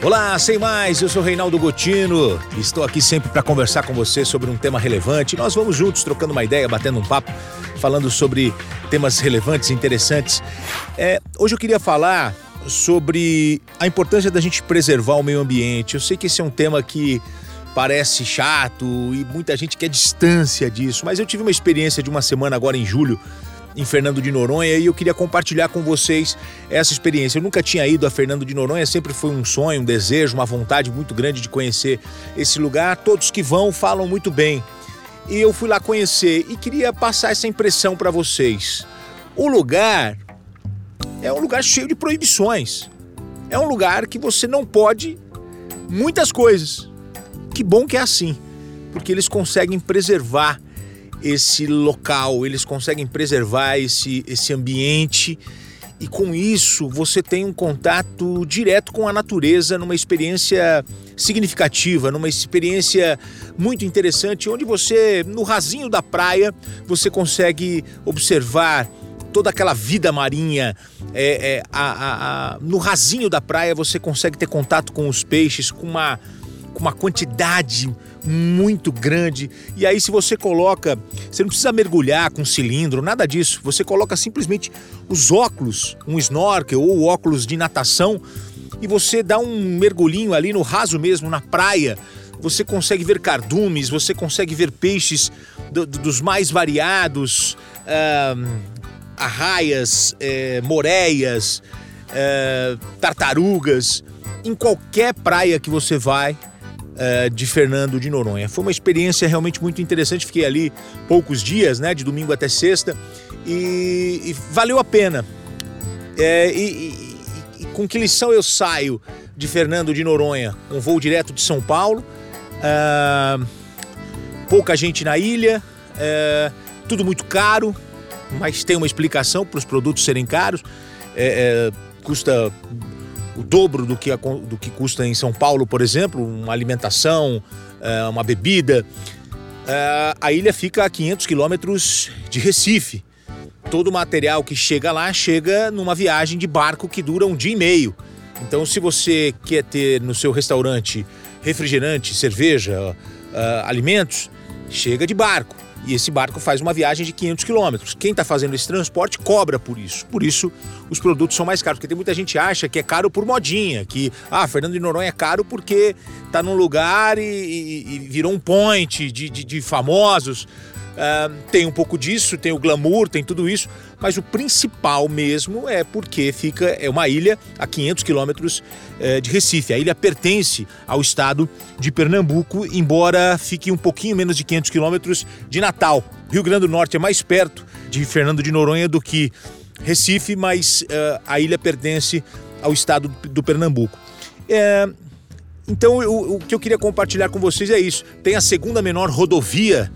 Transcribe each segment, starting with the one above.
Olá, sem mais, eu sou Reinaldo Gotino. Estou aqui sempre para conversar com você sobre um tema relevante. Nós vamos juntos trocando uma ideia, batendo um papo, falando sobre temas relevantes, interessantes. É, hoje eu queria falar sobre a importância da gente preservar o meio ambiente. Eu sei que esse é um tema que parece chato e muita gente quer distância disso, mas eu tive uma experiência de uma semana agora em julho em Fernando de Noronha e eu queria compartilhar com vocês essa experiência. Eu nunca tinha ido a Fernando de Noronha, sempre foi um sonho, um desejo, uma vontade muito grande de conhecer esse lugar. Todos que vão falam muito bem. E eu fui lá conhecer e queria passar essa impressão para vocês. O lugar é um lugar cheio de proibições. É um lugar que você não pode muitas coisas. Que bom que é assim, porque eles conseguem preservar esse local, eles conseguem preservar esse, esse ambiente e com isso você tem um contato direto com a natureza numa experiência significativa, numa experiência muito interessante, onde você, no rasinho da praia, você consegue observar toda aquela vida marinha. É, é, a, a, a, no rasinho da praia você consegue ter contato com os peixes, com uma, uma quantidade muito grande. E aí, se você coloca, você não precisa mergulhar com cilindro, nada disso. Você coloca simplesmente os óculos, um snorkel ou óculos de natação, e você dá um mergulhinho ali no raso mesmo, na praia. Você consegue ver cardumes, você consegue ver peixes do, dos mais variados, uh, arraias, uh, moreias, uh, tartarugas. Em qualquer praia que você vai, uh, de Fernando de Noronha. Foi uma experiência realmente muito interessante. Fiquei ali poucos dias, né, de domingo até sexta, e, e valeu a pena. É, e, e, e, com que lição eu saio de Fernando de Noronha? Um voo direto de São Paulo, uh, pouca gente na ilha, uh, tudo muito caro, mas tem uma explicação para os produtos serem caros. É, é, custa o dobro do que, do que custa em São Paulo, por exemplo, uma alimentação, é, uma bebida. É, a ilha fica a 500 quilômetros de Recife. Todo o material que chega lá chega numa viagem de barco que dura um dia e meio. Então, se você quer ter no seu restaurante refrigerante, cerveja, uh, alimentos, chega de barco e esse barco faz uma viagem de 500 quilômetros. Quem está fazendo esse transporte cobra por isso. Por isso, os produtos são mais caros. Porque tem muita gente que acha que é caro por modinha, que ah, Fernando de Noronha é caro porque está num lugar e, e, e, virou um point de, de, de famosos. Uh, tem um pouco disso, tem o glamour, tem tudo isso, mas o principal mesmo é porque fica é uma ilha a 500 quilômetros uh, de Recife. A ilha pertence ao estado de Pernambuco, embora fique um pouquinho menos de 500 quilômetros de Natal. Rio Grande do Norte é mais perto de Fernando de Noronha do que Recife, mas uh, a ilha pertence ao estado do Pernambuco. É, então, o, o que eu queria compartilhar com vocês é isso. Tem a segunda menor rodovia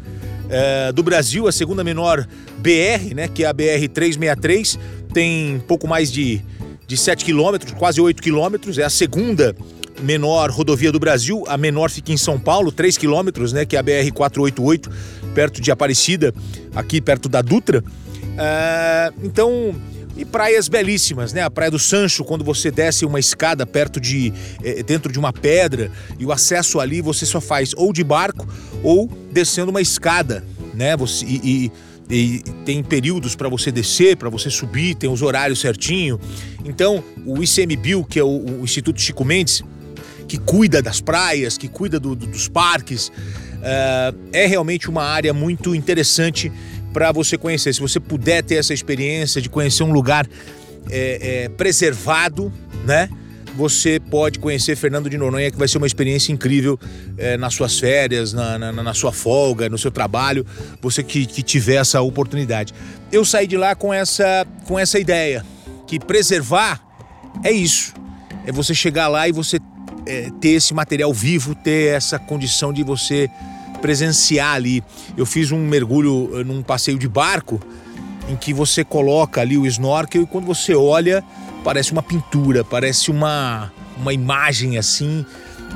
é, do Brasil, a segunda menor BR, né, que é a BR 363, tem pouco mais de, de 7 quilômetros, quase 8 quilômetros, é a segunda menor rodovia do Brasil, a menor fica em São Paulo, 3 quilômetros, né, que é a BR 488, perto de Aparecida, aqui perto da Dutra. É, então, e praias belíssimas, né? A Praia do Sancho, quando você desce uma escada perto de. É, dentro de uma pedra, e o acesso ali você só faz ou de barco ou descendo uma escada, né? Você, e, e, e tem períodos para você descer, para você subir, tem os horários certinho. Então, o ICMBio, que é o, o Instituto Chico Mendes, que cuida das praias, que cuida do, do, dos parques, uh, é realmente uma área muito interessante para você conhecer. Se você puder ter essa experiência de conhecer um lugar é, é, preservado, né? Você pode conhecer Fernando de Noronha, que vai ser uma experiência incrível é, nas suas férias, na, na, na, sua folga, no seu trabalho, você que, que tiver essa oportunidade. Eu saí de lá com essa, com essa ideia, que preservar é isso. É você chegar lá e você é, ter esse material vivo, ter essa condição de você presenciar ali. Eu fiz um mergulho eh, num passeio de barco em que você coloca ali o snorkel e quando você olha, parece uma pintura, parece uma, uma imagem assim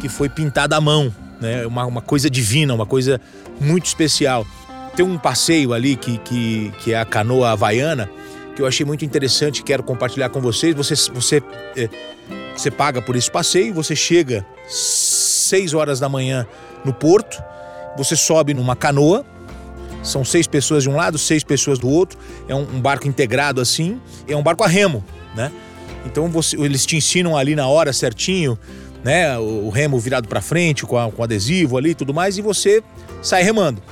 que foi pintada à mão, né? Uma, uma coisa divina, uma coisa muito especial. Tem um passeio ali que, que, que é a canoa havaiana, que eu achei muito interessante, quero compartilhar com vocês. Você, você é, Você paga por esse passeio, você chega 6 horas da manhã no porto, você sobe numa canoa, são seis pessoas de um lado, seis pessoas do outro, é um, um barco integrado assim, é um barco a remo, né? Então você, eles te ensinam ali na hora certinho, né? O, o remo virado para frente, com, a, com adesivo ali e tudo mais, e você sai remando.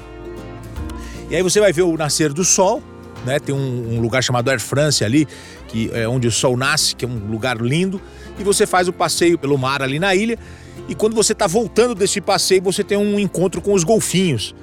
E aí você vai ver o nascer do sol, né? Tem um, um lugar chamado Air France ali, que é onde o sol nasce, que é um lugar lindo, e você faz o passeio pelo mar ali na ilha. E quando você está voltando desse passeio, você tem um encontro com os golfinhos.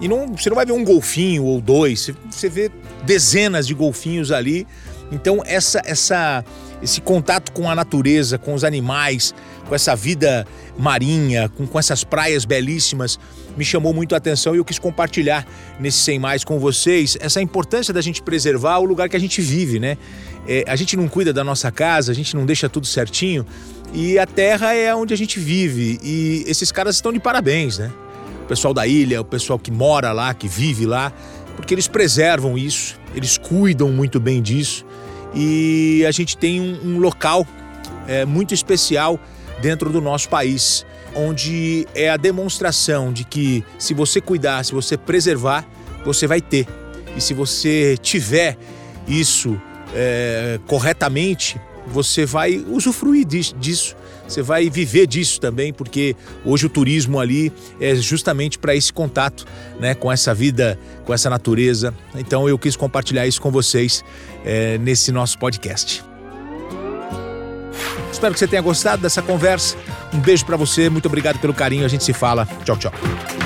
E não, você não vai ver um golfinho ou dois, você vê dezenas de golfinhos ali. Então essa, essa, esse contato com a natureza, com os animais, com essa vida marinha, com, com essas praias belíssimas, me chamou muito a atenção e eu quis compartilhar nesse Sem Mais com vocês essa importância da gente preservar o lugar que a gente vive, né? É, a gente não cuida da nossa casa, a gente não deixa tudo certinho e a terra é onde a gente vive e esses caras estão de parabéns, né? o pessoal da ilha, o pessoal que mora lá, que vive lá, porque eles preservam isso, eles cuidam muito bem disso e a gente tem um, um local é, muito especial dentro do nosso país, onde é a demonstração de que se você cuidar, se você preservar, você vai ter. E se você tiver isso é, corretamente, você vai usufruir disso você vai viver disso também, porque hoje o turismo ali é justamente para esse contato, né, com essa vida, com essa natureza. Então eu quis compartilhar isso com vocês é, nesse nosso podcast. Espero que você tenha gostado dessa conversa. Um beijo para você, muito obrigado pelo carinho. A gente se fala. Tchau, tchau.